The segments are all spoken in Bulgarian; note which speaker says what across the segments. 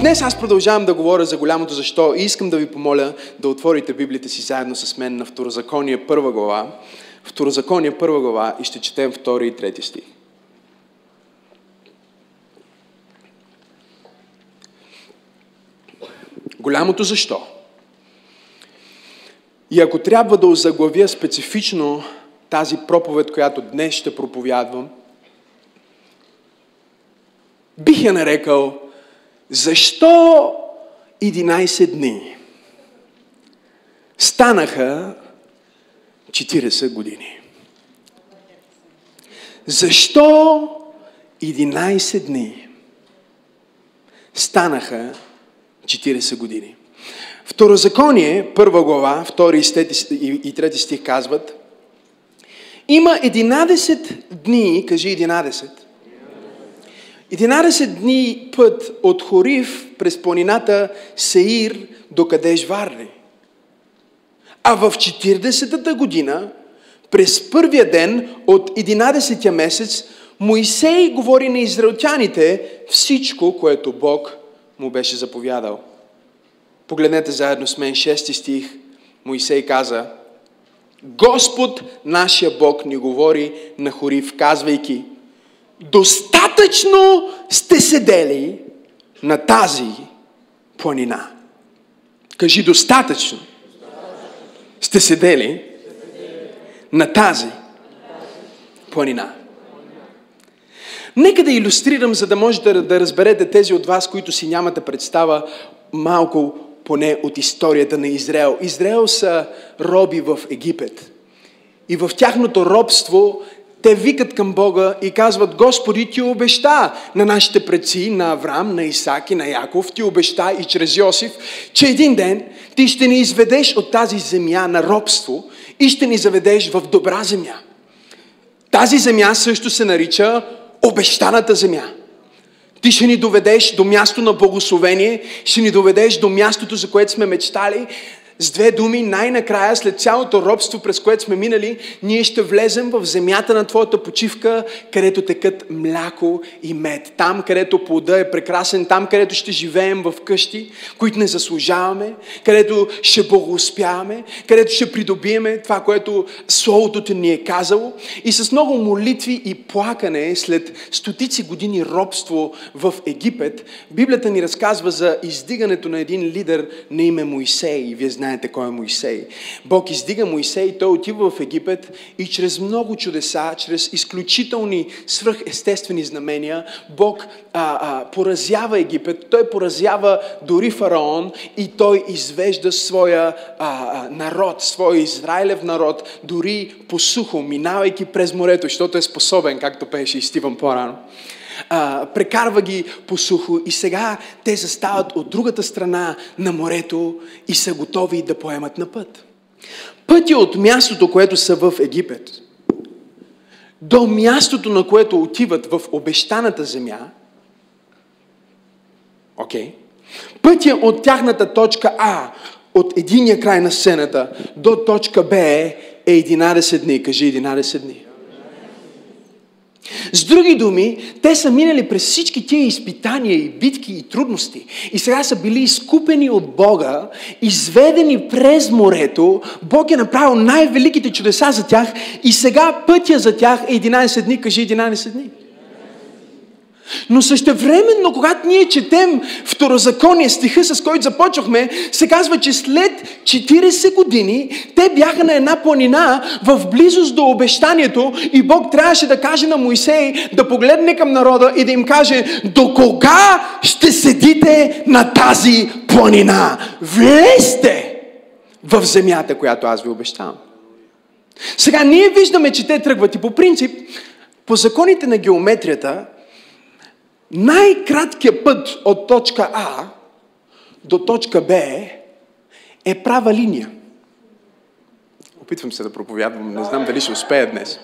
Speaker 1: Днес аз продължавам да говоря за голямото защо и искам да ви помоля да отворите Библията си заедно с мен на Второзаконие първа глава. Второзаконие първа глава и ще четем втори и трети стих. Голямото защо. И ако трябва да озаглавя специфично тази проповед, която днес ще проповядвам, бих я нарекал Защо 11 дни станаха 40 години? Защо 11 дни станаха 40 години? Второзаконие, първа глава, втори и трети стих казват, има 11 дни, кажи 11, 11 дни път от Хорив през планината Сеир до Кадеш Варли. А в 40-та година, през първия ден от 11-я месец, Моисей говори на израелтяните всичко, което Бог му беше заповядал. Погледнете заедно с мен 6 стих. Моисей каза, Господ, нашия Бог, ни говори на Хорив, казвайки – достатъчно сте седели на тази планина. Кажи достатъчно. Сте седели на тази планина. Нека да иллюстрирам, за да можете да, да разберете тези от вас, които си нямате представа малко поне от историята на Израел. Израел са роби в Египет. И в тяхното робство те викат към Бога и казват, Господи, ти обеща на нашите предци, на Авраам, на Исак и на Яков, ти обеща и чрез Йосиф, че един ден ти ще ни изведеш от тази земя на робство и ще ни заведеш в добра земя. Тази земя също се нарича обещаната земя. Ти ще ни доведеш до място на благословение, ще ни доведеш до мястото, за което сме мечтали, с две думи, най-накрая, след цялото робство, през което сме минали, ние ще влезем в земята на Твоята почивка, където текат мляко и мед. Там, където плода е прекрасен, там, където ще живеем в къщи, които не заслужаваме, където ще благоуспяваме, където ще придобиеме това, което Словото Ти ни е казало. И с много молитви и плакане след стотици години робство в Египет, Библията ни разказва за издигането на един лидер на име Моисей. Вие знаете знаете кой е Моисей. Бог издига Моисей, той отива в Египет и чрез много чудеса, чрез изключителни свръхестествени знамения, Бог а, а, поразява Египет, той поразява дори фараон и той извежда своя а, народ, своя Израилев народ, дори по сухо, минавайки през морето, защото е способен, както пеше и Стивън по-рано а, прекарва ги по сухо и сега те застават от другата страна на морето и са готови да поемат на път. Пътя от мястото, което са в Египет, до мястото, на което отиват в обещаната земя, окей, okay, пътя от тяхната точка А, от единия край на сцената до точка Б е 11 дни. Кажи 11 дни. С други думи, те са минали през всички тия изпитания и битки и трудности. И сега са били изкупени от Бога, изведени през морето. Бог е направил най-великите чудеса за тях и сега пътя за тях е 11 дни. Кажи 11 дни. Но същевременно, когато ние четем второзаконие, стиха с който започнахме, се казва, че след 40 години те бяха на една планина в близост до обещанието и Бог трябваше да каже на Моисей да погледне към народа и да им каже до кога ще седите на тази планина? Влезте в земята, която аз ви обещавам. Сега ние виждаме, че те тръгват и по принцип, по законите на геометрията, най-краткият път от точка А до точка Б е права линия. Опитвам се да проповядвам, не знам дали ще успея днес.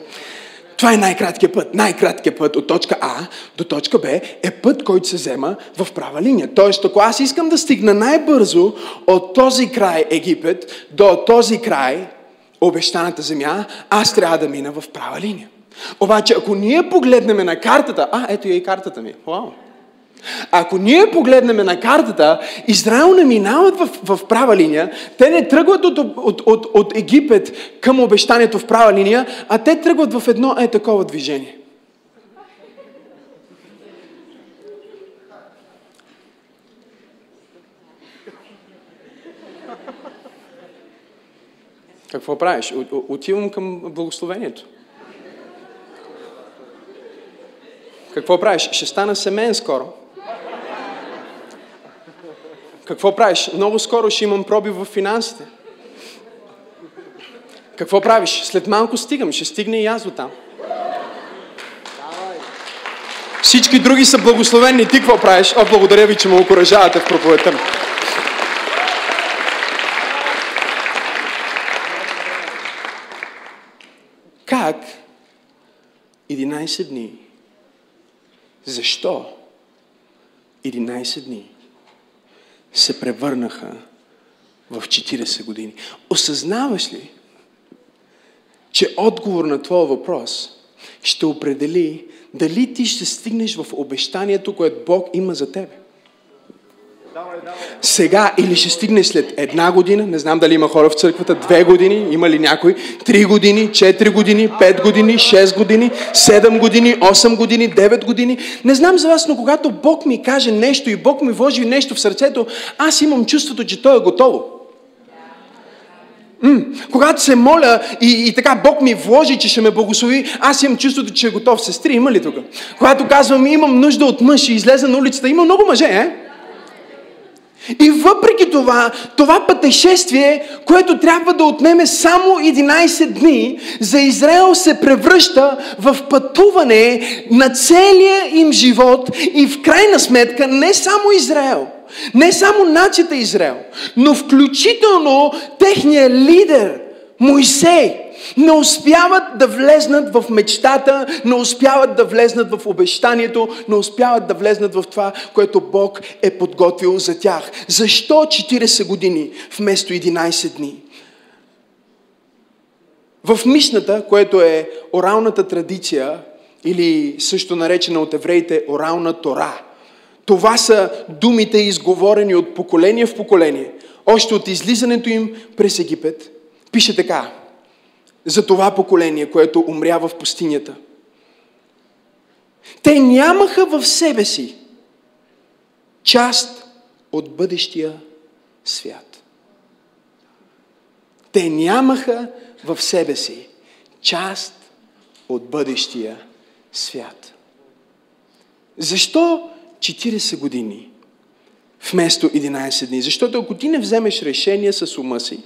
Speaker 1: Това е най-краткият път. Най-краткият път от точка А до точка Б е път, който се взема в права линия. Тоест, ако аз искам да стигна най-бързо от този край Египет до този край обещаната земя, аз трябва да мина в права линия. Обаче, ако ние погледнем на картата, а, ето я и картата ми. Вау. Ако ние погледнем на картата, Израел не минават в, в права линия, те не тръгват от, от, от, от Египет към обещанието в права линия, а те тръгват в едно е такова движение. Какво правиш? Отивам към благословението. Какво правиш? Ще стана семейен скоро. Какво правиш? Много скоро ще имам проби в финансите. Какво правиш? След малко стигам, ще стигне и аз до там. Всички други са благословени. Ти какво правиш? О, благодаря ви, че ме окоръжавате в проповедта Как 11 дни? Защо 11 дни се превърнаха в 40 години? Осъзнаваш ли, че отговор на твоя въпрос ще определи дали ти ще стигнеш в обещанието, което Бог има за тебе? Сега или ще стигне след една година, не знам дали има хора в църквата, две години, има ли някой, три години, четири години, пет години, шест години, седем години, осем години, девет години. Не знам за вас, но когато Бог ми каже нещо и Бог ми вложи нещо в сърцето, аз имам чувството, че То е готово. М- когато се моля и, и така Бог ми вложи, че ще ме благослови, аз имам чувството, че е готов. Сестри, има ли тук? Когато казвам, имам нужда от мъж и излезе на улицата, има много мъже, е? И въпреки това, това пътешествие, което трябва да отнеме само 11 дни, за Израел се превръща в пътуване на целия им живот и в крайна сметка не само Израел, не само нацията Израел, но включително техния лидер Моисей не успяват да влезнат в мечтата, не успяват да влезнат в обещанието, не успяват да влезнат в това, което Бог е подготвил за тях. Защо 40 години вместо 11 дни? В Мишната, което е оралната традиция, или също наречена от евреите орална Тора, това са думите изговорени от поколение в поколение, още от излизането им през Египет. Пише така за това поколение, което умря в пустинята. Те нямаха в себе си част от бъдещия свят. Те нямаха в себе си част от бъдещия свят. Защо 40 години вместо 11 дни? Защото ако ти не вземеш решение с ума си,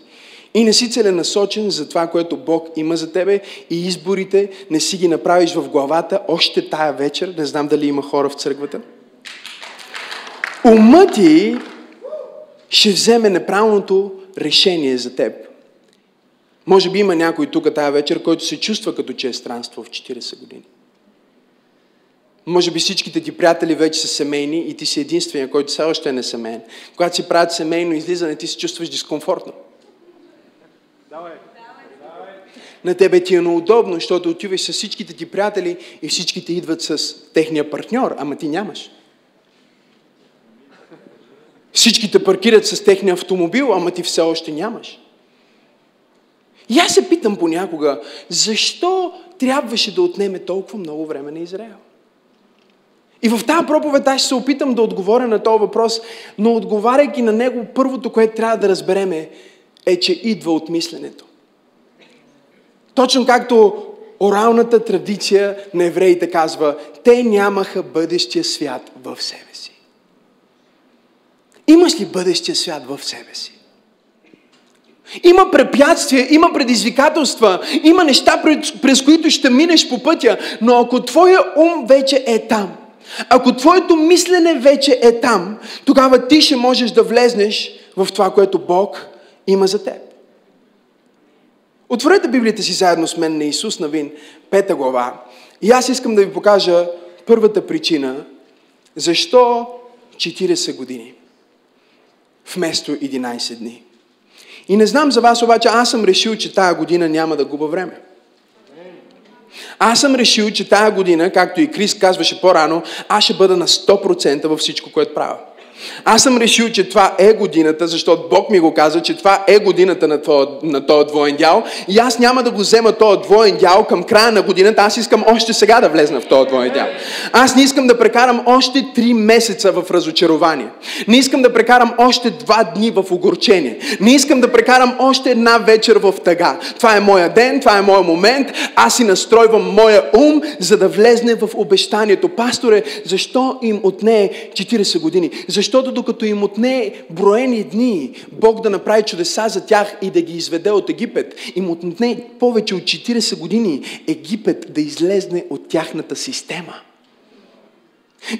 Speaker 1: и не си целенасочен за това, което Бог има за тебе и изборите не си ги направиш в главата още тая вечер. Не знам дали има хора в църквата. Умът ти ще вземе неправилното решение за теб. Може би има някой тук тая вечер, който се чувства като че е странство в 40 години. Може би всичките ти приятели вече са семейни и ти си единствения, който все още е не семейен. Когато си правят семейно излизане, ти се чувстваш дискомфортно. На тебе ти е неудобно, защото отиваш с всичките ти приятели и всичките идват с техния партньор, ама ти нямаш. Всичките паркират с техния автомобил, ама ти все още нямаш. И аз се питам понякога, защо трябваше да отнеме толкова много време на Израел? И в тази проповед аз ще се опитам да отговоря на този въпрос, но отговаряйки на него, първото, което трябва да разбереме, е, че идва от мисленето. Точно както оралната традиция на евреите казва, те нямаха бъдещия свят в себе си. Имаш ли бъдещия свят в себе си? Има препятствия, има предизвикателства, има неща, през които ще минеш по пътя, но ако твоя ум вече е там, ако твоето мислене вече е там, тогава ти ще можеш да влезнеш в това, което Бог има за теб. Отворете Библията си заедно с мен на Исус Навин, пета глава. И аз искам да ви покажа първата причина, защо 40 години вместо 11 дни. И не знам за вас, обаче аз съм решил, че тая година няма да губа време. Аз съм решил, че тая година, както и Крис казваше по-рано, аз ще бъда на 100% във всичко, което правя. Аз съм решил, че това е годината, защото Бог ми го каза, че това е годината на, този, на този двоен дял. И аз няма да го взема този двоен дял към края на годината. Аз искам още сега да влезна в този двоен дял. Аз не искам да прекарам още три месеца в разочарование. Не искам да прекарам още два дни в огорчение. Не искам да прекарам още една вечер в тъга. Това е моя ден, това е моя момент. Аз си настройвам моя ум, за да влезне в обещанието. Пасторе, защо им отне 40 години? Защо защото докато им отне броени дни, Бог да направи чудеса за тях и да ги изведе от Египет, им отне повече от 40 години Египет да излезне от тяхната система.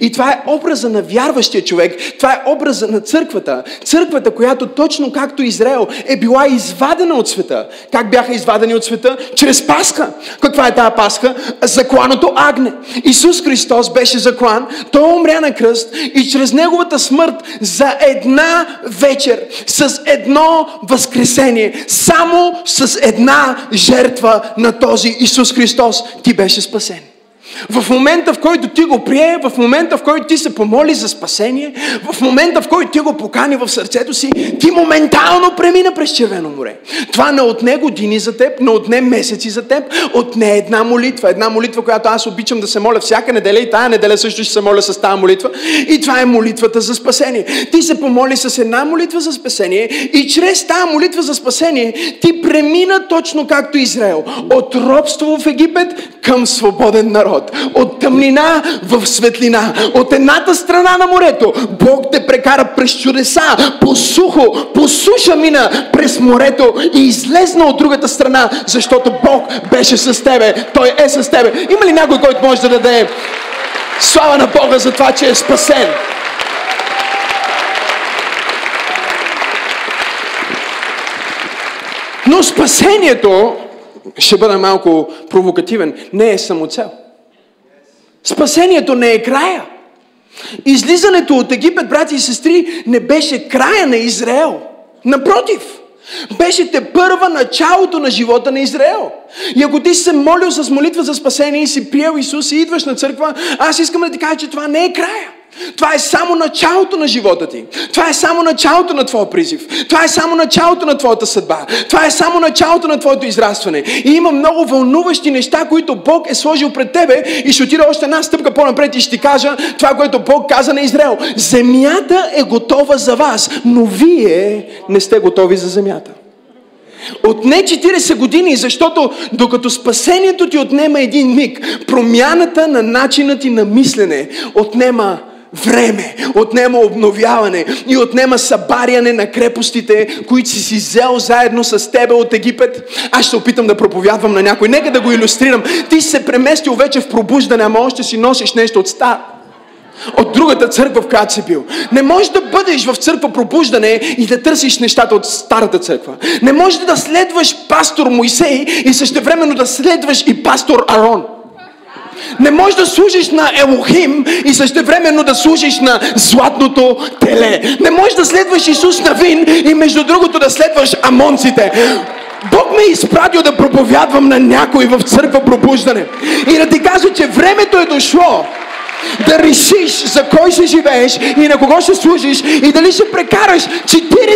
Speaker 1: И това е образа на вярващия човек, това е образа на църквата. Църквата, която точно както Израел е била извадена от света. Как бяха извадени от света? Чрез Пасха. Каква е тази Пасха? Закланото агне. Исус Христос беше заклан, Той умря на кръст и чрез Неговата смърт за една вечер, с едно възкресение, само с една жертва на този Исус Христос, ти беше спасен. В момента, в който ти го прие, в момента, в който ти се помоли за спасение, в момента, в който ти го покани в сърцето си, ти моментално премина през Червено море. Това не отне години за теб, не отне месеци за теб, отне една молитва. Една молитва, която аз обичам да се моля всяка неделя и тая неделя също ще се моля с тази молитва. И това е молитвата за спасение. Ти се помоли с една молитва за спасение и чрез тази молитва за спасение ти премина точно както Израел. От робство в Египет към свободен народ живот. От тъмнина в светлина. От едната страна на морето Бог те прекара през чудеса, по сухо, по суша мина през морето и излезна от другата страна, защото Бог беше с тебе. Той е с тебе. Има ли някой, който може да даде слава на Бога за това, че е спасен? Но спасението, ще бъда малко провокативен, не е самоцел. Спасението не е края. Излизането от Египет, брати и сестри, не беше края на Израел. Напротив, беше те първа началото на живота на Израел. И ако ти си се молил с молитва за спасение и си приел Исус и идваш на църква, аз искам да ти кажа, че това не е края. Това е само началото на живота ти. Това е само началото на твоя призив. Това е само началото на твоята съдба. Това е само началото на твоето израстване. И има много вълнуващи неща, които Бог е сложил пред тебе и ще отида още една стъпка по-напред и ще ти кажа това, което Бог каза на Израел. Земята е готова за вас, но вие не сте готови за земята. Отне 40 години, защото докато спасението ти отнема един миг, промяната на начина ти на мислене отнема време, отнема обновяване и отнема събаряне на крепостите, които си си взел заедно с тебе от Египет. Аз ще опитам да проповядвам на някой. Нека да го иллюстрирам. Ти си се преместил вече в пробуждане, ама още си носиш нещо от ста от другата църква, в която си бил. Не можеш да бъдеш в църква пробуждане и да търсиш нещата от старата църква. Не можеш да следваш пастор Моисей и същевременно да следваш и пастор Арон. Не можеш да служиш на Елохим и същевременно да служиш на златното теле. Не можеш да следваш Исус Навин и между другото да следваш амонците. Бог ме е изпратил да проповядвам на някой в църква пробуждане. И да ти кажа, че времето е дошло да решиш за кой ще живееш и на кого ще служиш и дали ще прекараш 40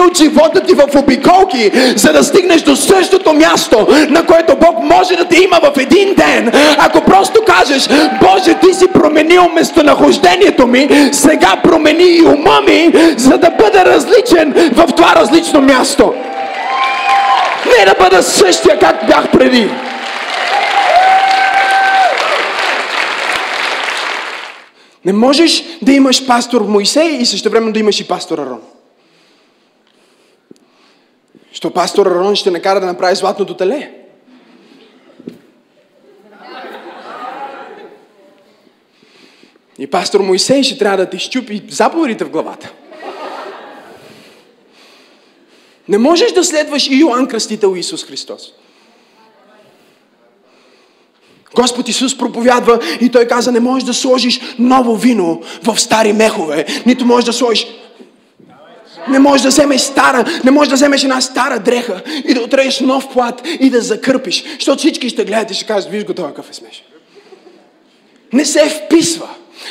Speaker 1: от живота ти в обиколки, за да стигнеш до същото място, на което Бог може да те има в един ден. Ако просто кажеш, Боже, ти си променил местонахождението ми, сега промени и ума ми, за да бъда различен в това различно място. Не да бъда същия, как бях преди. Не можеш да имаш пастор Моисей и също време да имаш и пастор Арон. Що пастор Арон ще накара да направи златното теле. И пастор Моисей ще трябва да ти щупи заповедите в главата. Не можеш да следваш и Йоанн Кръстител Исус Христос. Господ Исус проповядва и Той каза, не можеш да сложиш ново вино в стари мехове, нито можеш да сложиш Не можеш да вземеш стара, не можеш да вземеш една стара дреха и да отрееш нов плат и да закърпиш, защото всички ще гледат и ще кажат, виж го това какъв е смешен. Не се вписва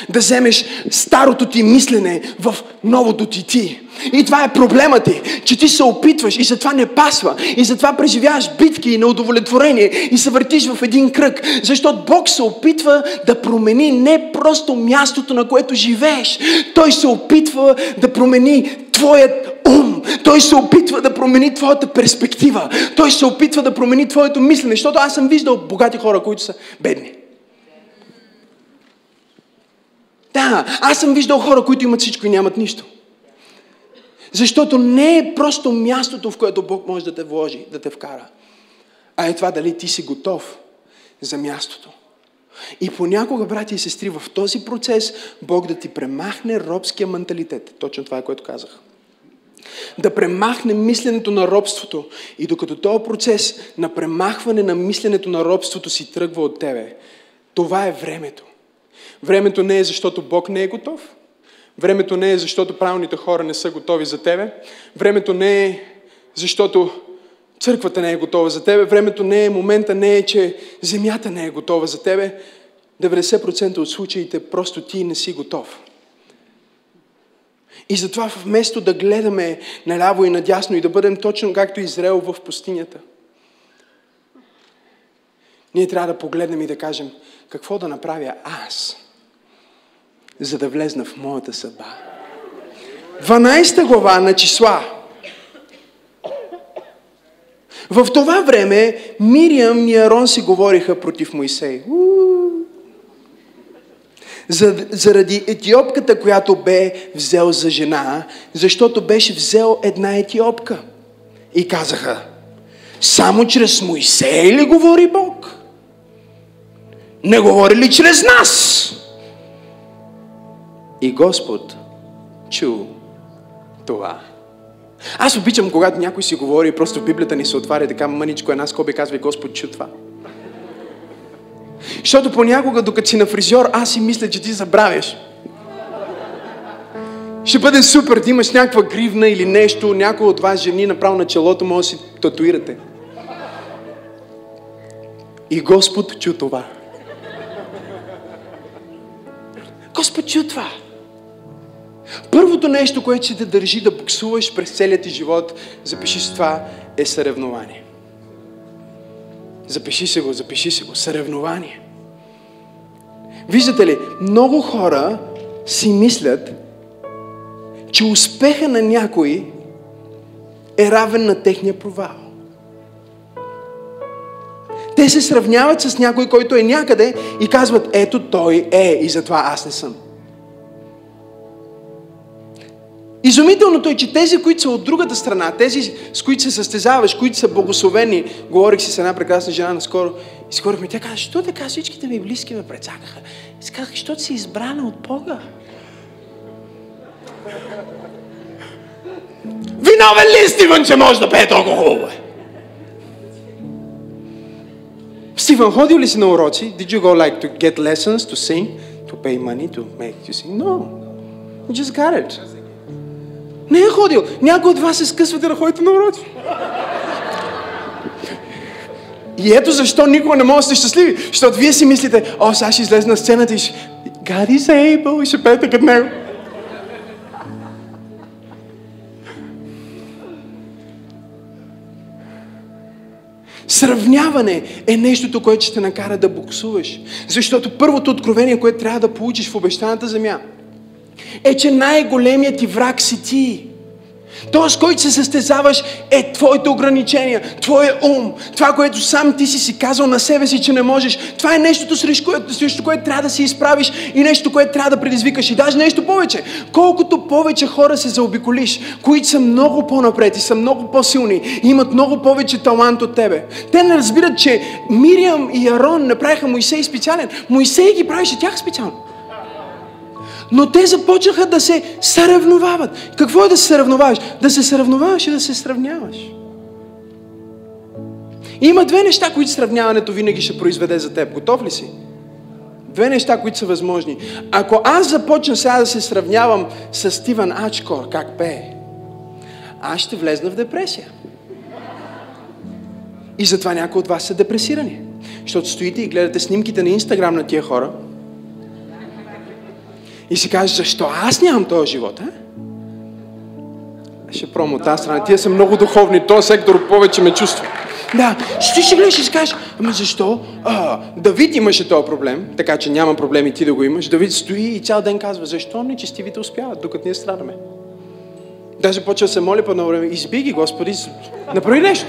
Speaker 1: да вземеш старото ти мислене в новото ти ти. И това е проблема ти, че ти се опитваш и затова не пасва. И затова преживяваш битки и неудовлетворение и се въртиш в един кръг. Защото Бог се опитва да промени не просто мястото, на което живееш. Той се опитва да промени твоят ум. Той се опитва да промени твоята перспектива. Той се опитва да промени твоето мислене. Защото аз съм виждал богати хора, които са бедни. Да, аз съм виждал хора, които имат всичко и нямат нищо. Защото не е просто мястото, в което Бог може да те вложи, да те вкара. А е това дали ти си готов за мястото. И понякога, брати и сестри, в този процес Бог да ти премахне робския менталитет. Точно това е, което казах. Да премахне мисленето на робството. И докато този процес на премахване на мисленето на робството си тръгва от тебе, това е времето. Времето не е защото Бог не е готов. Времето не е защото правилните хора не са готови за тебе. Времето не е защото църквата не е готова за тебе. Времето не е, момента не е, че земята не е готова за тебе. 90% от случаите просто ти не си готов. И затова вместо да гледаме наляво и надясно и да бъдем точно както Израел в пустинята, ние трябва да погледнем и да кажем какво да направя аз, за да влезна в моята съдба. 12 глава на числа. В това време Мириам и Арон си говориха против Моисей. Заради етиопката, която бе взел за жена, защото беше взел една етиопка. И казаха, само чрез Моисей ли говори Бог? Не говори ли чрез нас? И Господ чу това. Аз обичам, когато някой си говори и просто Библията ни се отваря така мъничко една скоби казва и Господ чу това. Защото понякога, докато си на фризьор, аз си мисля, че ти забравяш. Ще бъде супер да имаш някаква гривна или нещо, някой от вас жени направо на челото, може да си татуирате. И Господ чу това. Господ чу това. Първото нещо, което ще те държи да буксуваш през целият ти живот, запиши с това, е съревнование. Запиши се го, запиши се го. Съревнование. Виждате ли, много хора си мислят, че успеха на някой е равен на техния провал. Те се сравняват с някой, който е някъде и казват, ето той е и затова аз не съм. Изумителното е, че тези, които са от другата страна, тези, с които се състезаваш, които са благословени, говорих си с една прекрасна жена наскоро, и скоро тя каза, що така всичките ми близки ме прецакаха? И си защото си избрана от Бога. Виновен ли е че може да пее толкова хубаво? Стивън, ходил ли си на уроци? Did you go like to get lessons, to sing, to pay money, to make you sing? No. You just got it. Не е ходил. Някой от вас се скъсвате да ходите на уроци. И ето защо никога не може да сте щастливи. Защото вие си мислите, о, сега ще излезе на сцената и ще... God is able и ще пеете като него. Сравняване е нещото, което ще те накара да буксуваш. Защото първото откровение, което трябва да получиш в обещаната земя, е, че най-големият ти враг си ти. Тоест, който се състезаваш е твоите ограничения, твоя ум, това, което сам ти си си казал на себе си, че не можеш. Това е нещото, срещу което, срещу което трябва да се изправиш и нещо, което трябва да предизвикаш. И даже нещо повече. Колкото повече хора се заобиколиш, които са много по-напред и са много по-силни и имат много повече талант от тебе. Те не разбират, че Мириам и Арон не правиха Моисей специален. Моисей ги правише тях специално. Но те започнаха да се съревновават. Какво е да се съревноваваш? Да се съревноваваш и да се сравняваш. И има две неща, които сравняването винаги ще произведе за теб. Готов ли си? Две неща, които са възможни. Ако аз започна сега да се сравнявам с Стивен Ачкор, как пее, аз ще влезна в депресия. И затова някои от вас са депресирани. Защото стоите и гледате снимките на Инстаграм на тия хора и си кажеш, защо аз нямам този живот, а? Ще промо тази страна. Тия са много духовни. Този сектор повече ме чувства. Да, ще ще гледаш и си кажеш, ама защо? А, Давид имаше този проблем, така че няма проблем и ти да го имаш. Давид стои и цял ден казва, защо нечестивите успяват, докато ние страдаме? Даже почва да се моли по едно време, изби Господи, направи нещо.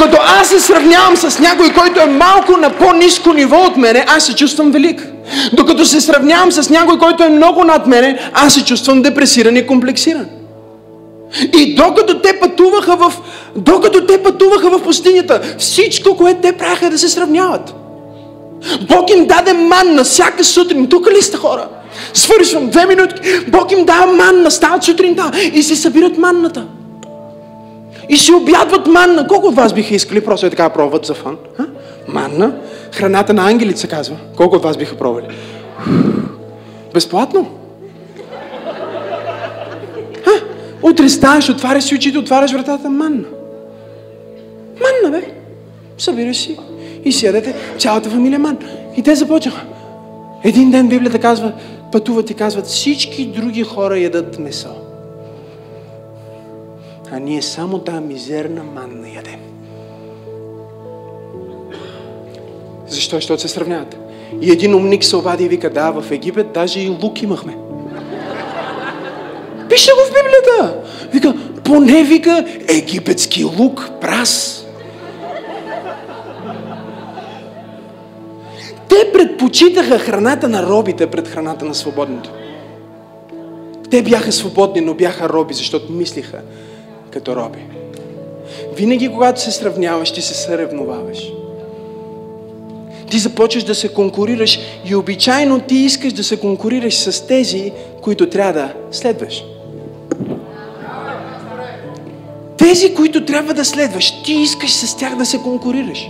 Speaker 1: Докато аз се сравнявам с някой, който е малко на по-низко ниво от мене, аз се чувствам велик. Докато се сравнявам с някой, който е много над мене, аз се чувствам депресиран и комплексиран. И докато те пътуваха в, докато те пътуваха в пустинята, всичко, което те правяха е да се сравняват. Бог им даде манна всяка сутрин. Тук ли сте хора? Свършвам две минутки. Бог им дава манна, стават сутринта и си събират манната. И си обядват манна. Колко от вас биха искали просто е така пробват за фан? Манна? Храната на ангелите се казва. Колко от вас биха пробвали? Безплатно? А? Утре ставаш, отваряш си очите, отваряш вратата. Манна. Манна, бе. Събираш си. И си ядете цялата фамилия ман. И те започнаха. Един ден Библията казва, пътуват и казват, всички други хора ядат месо а ние само тази мизерна манна ядем. Защо? Защото се сравняват. И един умник се обади и вика, да, в Египет даже и лук имахме. Пише го в Библията. Вика, поне вика египетски лук, прас. Те предпочитаха храната на робите пред храната на свободните. Те бяха свободни, но бяха роби, защото мислиха, като роби. Винаги, когато се сравняваш, ти се съревноваваш. Ти започваш да се конкурираш и обичайно ти искаш да се конкурираш с тези, които трябва да следваш. Тези, които трябва да следваш, ти искаш с тях да се конкурираш.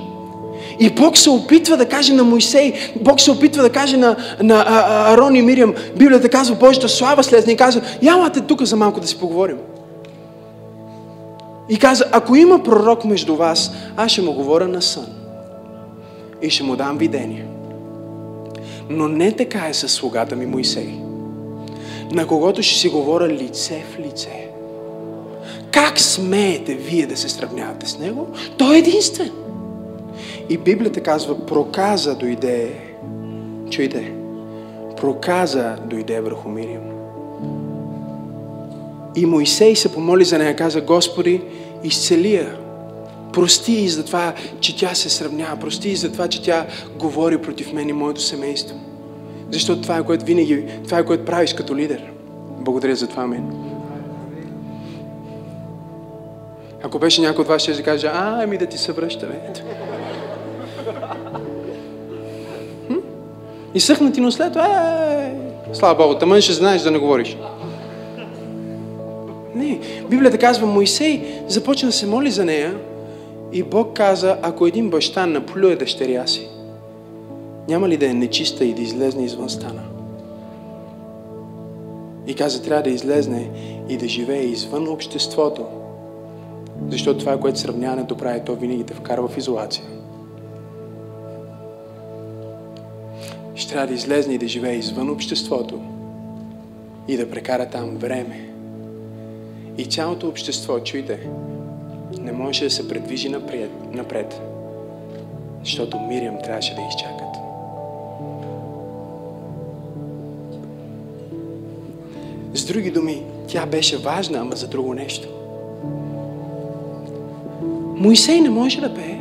Speaker 1: И Бог се опитва да каже на Моисей, Бог се опитва да каже на, на Арон и Мириам, Библията казва, Божията слава слезне и казва, ямате тук за малко да си поговорим. И каза, ако има пророк между вас, аз ще му говоря на сън. И ще му дам видение. Но не така е със слугата ми Моисей. На когото ще си говоря лице в лице. Как смеете вие да се сравнявате с него? Той е единствен. И Библията казва, проказа дойде, чуйте, проказа дойде върху Мириам. И Моисей се помоли за нея, каза, Господи, изцели я. Прости и за това, че тя се сравнява. Прости и за това, че тя говори против мен и моето семейство. Защото това е което винаги, това е което правиш като лидер. Благодаря за това, мен. Ако беше някой от вас, ще каже, а, ами да ти се връща, бе. И съхнати, но след това, е, слава Богу, тъмън ще знаеш да не говориш. Не. Библията казва, Моисей започна да се моли за нея и Бог каза, ако един баща наплюе дъщеря си, няма ли да е нечиста и да излезне извън стана? И каза, трябва да излезне и да живее извън обществото. Защото това, което сравняването прави, то винаги те вкарва в изолация. Ще трябва да излезне и да живее извън обществото и да прекара там време и цялото общество, чуйте, не може да се предвижи напред, напред защото Мириам трябваше да изчакат. С други думи, тя беше важна, ама за друго нещо. Моисей не може да пее.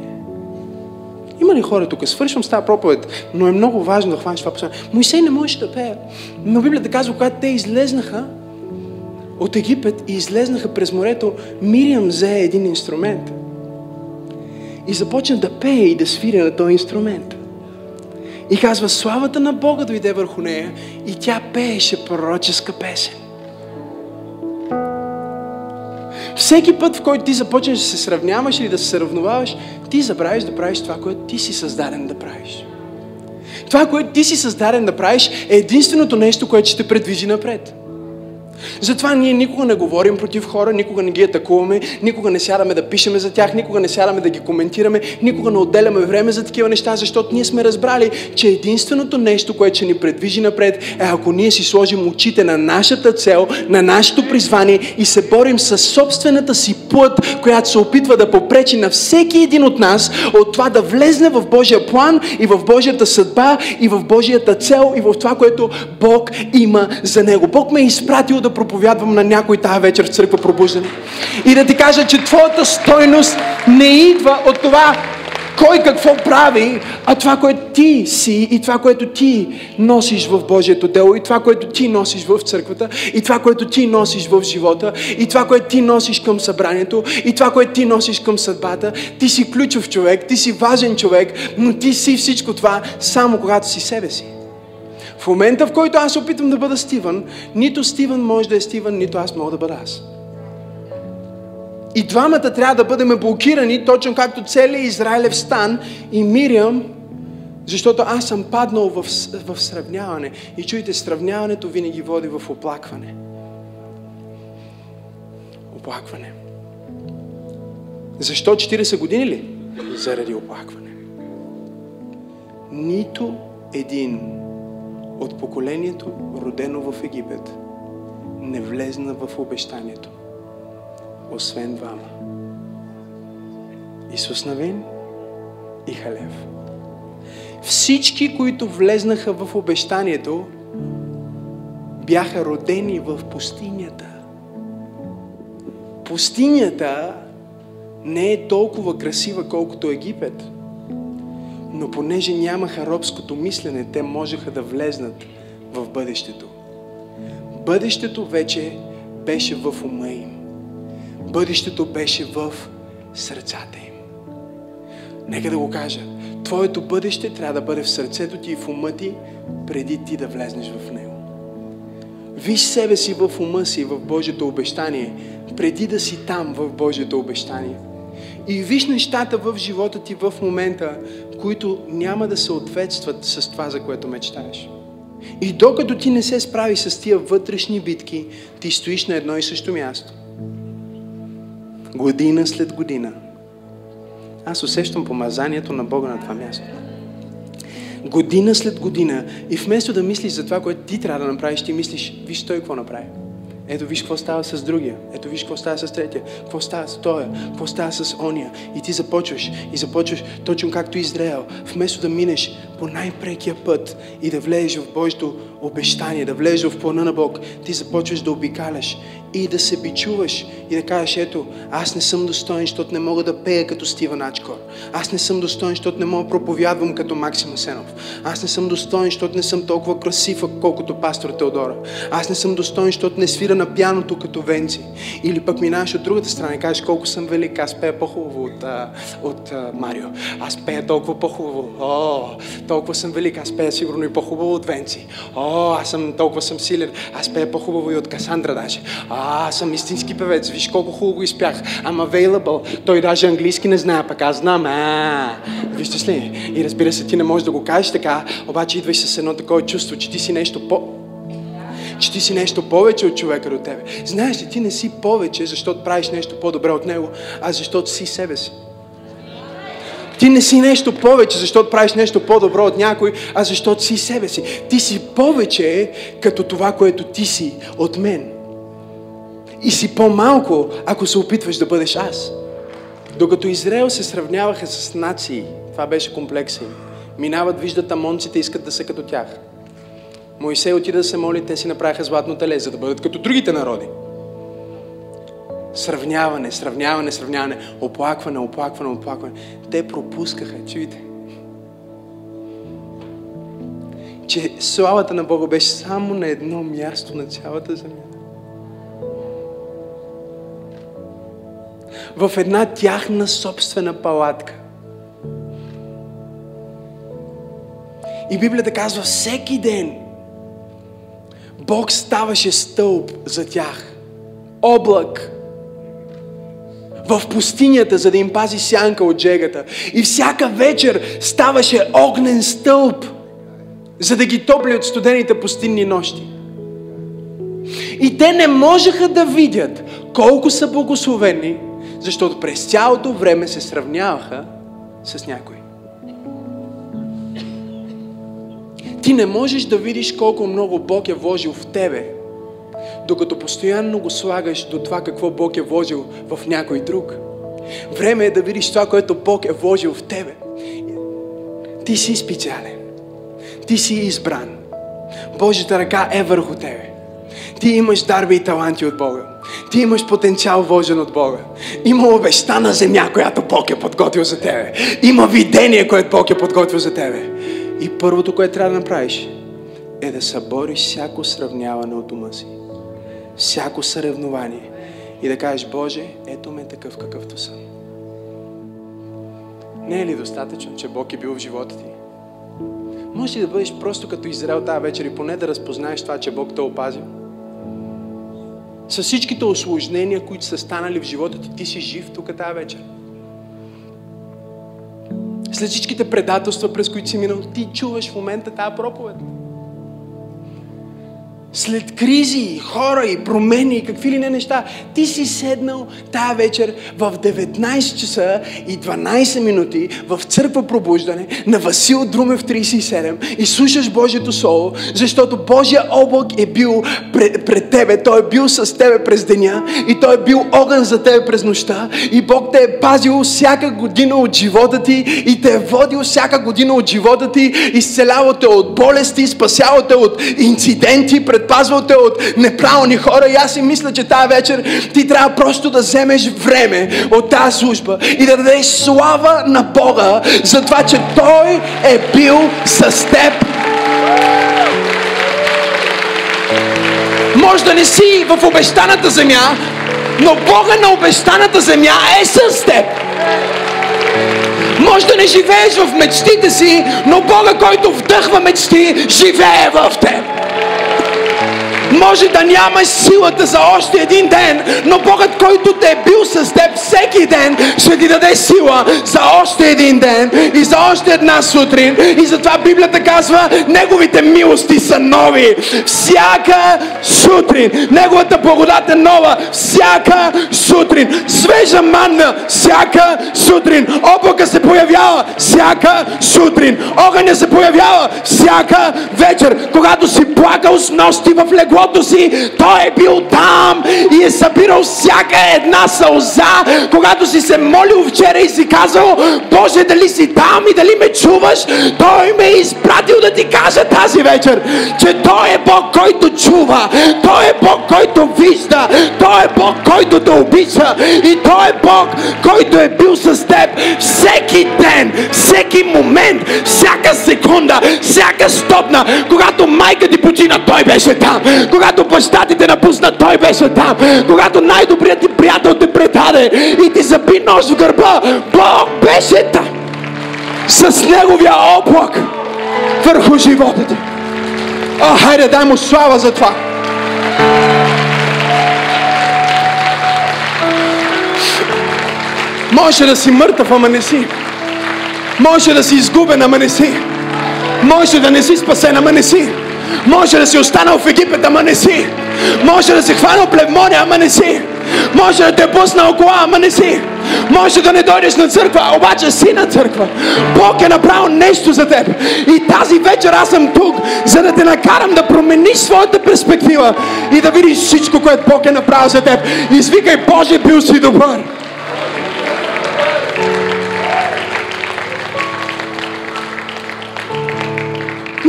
Speaker 1: Има ли хора тук? Свършвам с тази проповед, но е много важно да хванеш това послание. Моисей не може да пее. Но Библията казва, когато те излезнаха, от Египет и излезнаха през морето, Мириам взе един инструмент и започна да пее и да свиря на този инструмент. И казва, славата на Бога дойде върху нея и тя пееше пророческа песен. Всеки път, в който ти започнеш да се сравняваш или да се сравноваваш, ти забравиш да правиш това, което ти си създаден да правиш. Това, което ти си създаден да правиш, е единственото нещо, което ще те предвижи напред. Затова ние никога не говорим против хора, никога не ги атакуваме, никога не сядаме да пишеме за тях, никога не сядаме да ги коментираме, никога не отделяме време за такива неща, защото ние сме разбрали, че единственото нещо, което ще ни предвижи напред, е ако ние си сложим очите на нашата цел, на нашето призвание и се борим с собствената си път, която се опитва да попречи на всеки един от нас от това да влезне в Божия план и в Божията съдба и в Божията цел и в това, което Бог има за него. Бог ме е изпратил да проповядвам на някой тази вечер в църква пробуждане. И да ти кажа, че твоята стойност не идва от това кой какво прави, а това, което ти си и това, което ти носиш в Божието дело и това, което ти носиш в църквата и това, което ти носиш в живота и това, което ти носиш към събранието и това, което ти носиш към съдбата. Ти си ключов човек, ти си важен човек, но ти си всичко това само когато си себе си. В момента, в който аз опитвам да бъда Стивън, нито Стивън може да е Стивън, нито аз мога да бъда аз. И двамата трябва да бъдем блокирани, точно както целият Израилев стан и Мириам, защото аз съм паднал в, в сравняване. И чуйте, сравняването винаги води в оплакване. Оплакване. Защо 40 години ли? Заради оплакване. Нито един от поколението, родено в Египет, не влезна в обещанието освен двама. Исус Навин и Халев. Всички, които влезнаха в обещанието, бяха родени в пустинята. Пустинята не е толкова красива, колкото Египет. Но понеже нямаха робското мислене, те можеха да влезнат в бъдещето. Бъдещето вече беше в ума им. Бъдещето беше в сърцата им. Нека да го кажа. Твоето бъдеще трябва да бъде в сърцето ти и в ума ти, преди ти да влезнеш в него. Виж себе си в ума си, в Божието обещание, преди да си там в Божието обещание. И виж нещата в живота ти в момента, които няма да съответстват с това, за което мечтаеш. И докато ти не се справи с тия вътрешни битки, ти стоиш на едно и също място. Година след година. Аз усещам помазанието на Бога на това място. Година след година. И вместо да мислиш за това, което ти трябва да направиш, ти мислиш, виж той какво направи. Ето виж какво става с другия. Ето виж какво става с третия. Какво става с тоя. Какво става с ония. И ти започваш. И започваш точно както Израел. Вместо да минеш по най-прекия път и да влезеш в Божието обещание, да влезеш в плана на Бог, ти започваш да обикаляш и да се бичуваш и да кажеш, ето, аз не съм достоен, защото не мога да пея като Стива Начкор. Аз не съм достоен, защото не мога да проповядвам като Максим Асенов. Аз не съм достоен, защото не съм толкова красив, колкото пастор Теодора. Аз не съм достоен, защото не свира на пяното като Венци. Или пък минаваш от другата страна и кажеш колко съм велик, аз пея по-хубаво от, а, от Марио. Аз пея толкова по-хубаво. О, толкова съм велик, аз пея сигурно и по-хубаво от Венци. О, аз съм толкова съм силен, аз пея по-хубаво и от Касандра даже. А, аз съм истински певец, виж колко хубаво изпях. I'm available. Той даже английски не знае, пък аз знам. А, вижте ли? И разбира се, ти не можеш да го кажеш така, обаче идваш с едно такова чувство, че ти си нещо по че ти си нещо повече от човека до тебе. Знаеш ли, ти не си повече, защото правиш нещо по-добре от него, а защото си себе си. Ти не си нещо повече, защото правиш нещо по-добро от някой, а защото си себе си. Ти си повече като това, което ти си от мен. И си по-малко, ако се опитваш да бъдеш аз. Докато Израел се сравняваха с нации, това беше комплекси. Минават, виждат амонците, искат да са като тях. Моисей отида да се моли, те си направиха златно теле, за да бъдат като другите народи. Сравняване, сравняване, сравняване, оплакване, оплакване, оплакване. Те пропускаха, чуйте. Че славата на Бога беше само на едно място на цялата земя. В една тяхна собствена палатка. И Библията казва, всеки ден Бог ставаше стълб за тях. Облак. В пустинята, за да им пази сянка от джегата. И всяка вечер ставаше огнен стълб, за да ги топли от студените пустинни нощи. И те не можеха да видят колко са благословени, защото през цялото време се сравняваха с някой. Ти не можеш да видиш колко много Бог е вложил в тебе, докато постоянно го слагаш до това какво Бог е вложил в някой друг. Време е да видиш това, което Бог е вложил в тебе. Ти си специален. Ти си избран. Божията ръка е върху тебе. Ти имаш дарби и таланти от Бога. Ти имаш потенциал вложен от Бога. Има обещана земя, която Бог е подготвил за тебе. Има видение, което Бог е подготвил за тебе. И първото, което трябва да направиш, е да събориш всяко сравняване от ума си. Всяко съревнование. И да кажеш, Боже, ето ме такъв какъвто съм. Не е ли достатъчно, че Бог е бил в живота ти? Може ли да бъдеш просто като Израел тази вечер и поне да разпознаеш това, че Бог те опазил? С всичките осложнения, които са станали в живота ти, ти си жив тук тази вечер. След всичките предателства, през които си минал, ти чуваш в момента тази проповед. След кризи, хора и промени и какви ли не неща, ти си седнал тая вечер в 19 часа и 12 минути в църква пробуждане на Васил Друмев 37 и слушаш Божието Слово, защото Божия облак е бил пред, пред тебе, Той е бил с тебе през деня и Той е бил огън за тебе през нощта и Бог те е пазил всяка година от живота ти и те е водил всяка година от живота ти, изцелявал те от болести, спасявал те от инциденти, предпазвал те от неправилни хора и аз си мисля, че тази вечер ти трябва просто да вземеш време от тази служба и да дадеш слава на Бога за това, че Той е бил с теб. Може да не си в обещаната земя, но Бога на обещаната земя е с теб. Може да не живееш в мечтите си, но Бога, който вдъхва мечти, живее в теб. Може да нямаш силата за още един ден, но Богът, който те е бил с теб всеки ден, ще ти даде сила за още един ден и за още една сутрин. И затова Библията казва, Неговите милости са нови. Всяка сутрин. Неговата благодат е нова. Всяка сутрин. Свежа манна. Всяка сутрин. Облака се появява. Всяка сутрин. Огъня се появява. Всяка вечер. Когато си плакал с нощи в леглото си, Той е бил там и е събирал всяка една сълза. Когато си се молил вчера и си казал, Боже, дали си там и дали ме чуваш, Той ме е изпратил да ти кажа тази вечер, че Той е Бог, който чува. Той е Бог, който вижда. Той е Бог, който те обича. И Той е Бог, който е бил с теб всеки ден, всеки момент, всяка секунда, всяка стопна. Когато майка ти почина, Той беше там. Когато баща ти те напусна, Той беше там. Когато най-добрият ти приятел те предаде и ти заби нож в гърба, Бог беше там. С Неговия облак върху живота ти. О, хайде, дай му слава за това. Може да си мъртъв, ама не си. Може да си изгубен, ама не си. Може да не си спасен, ама не си. Може да си останал в Египет, ама не си. Може да си хванал плевмония, ама не си. Може да те е пуснал кола, ама не си. Може да не дойдеш на църква, обаче си на църква. Бог е направил нещо за теб. И тази вечер аз съм тук, за да те накарам да промениш своята перспектива и да видиш всичко, което Бог е направил за теб. Извикай, Боже, бил си добър.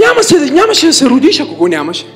Speaker 1: Няма нямаше да се родиш, ако го нямаше.